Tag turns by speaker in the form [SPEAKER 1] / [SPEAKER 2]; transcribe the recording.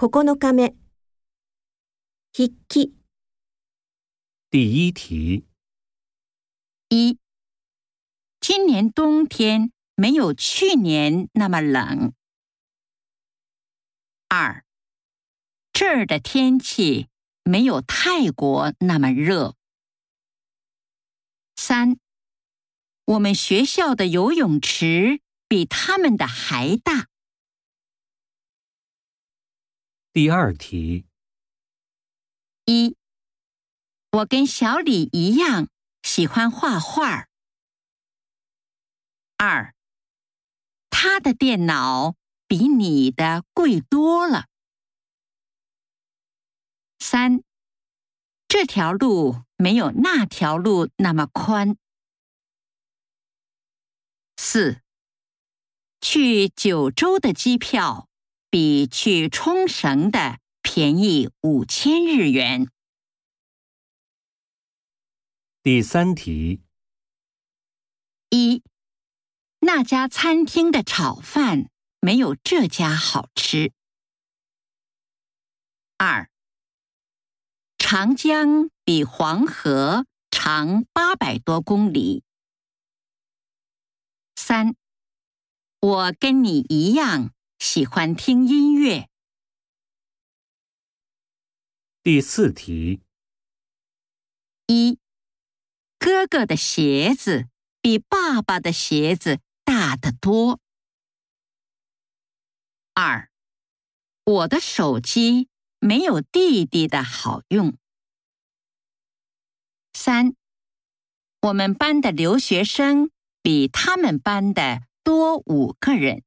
[SPEAKER 1] 9日目。筆記、
[SPEAKER 2] 第一题，
[SPEAKER 3] 一，今年冬天没有去年那么冷。二，这儿的天气没有泰国那么热。三，我们学校的游泳池比他们的还大。
[SPEAKER 2] 第二题，
[SPEAKER 3] 一，我跟小李一样喜欢画画。二，他的电脑比你的贵多了。三，这条路没有那条路那么宽。四，去九州的机票比去冲绳的便宜五千日元。
[SPEAKER 2] 第三题，
[SPEAKER 3] 一，那家餐厅的炒饭没有这家好吃。二，长江比黄河长八百多公里。三，我跟你一样喜欢听音乐。
[SPEAKER 2] 第四题，
[SPEAKER 3] 一，哥哥的鞋子比爸爸的鞋子大得多。二，我的手机没有弟弟的好用。三，我们班的留学生比他们班的多五个人。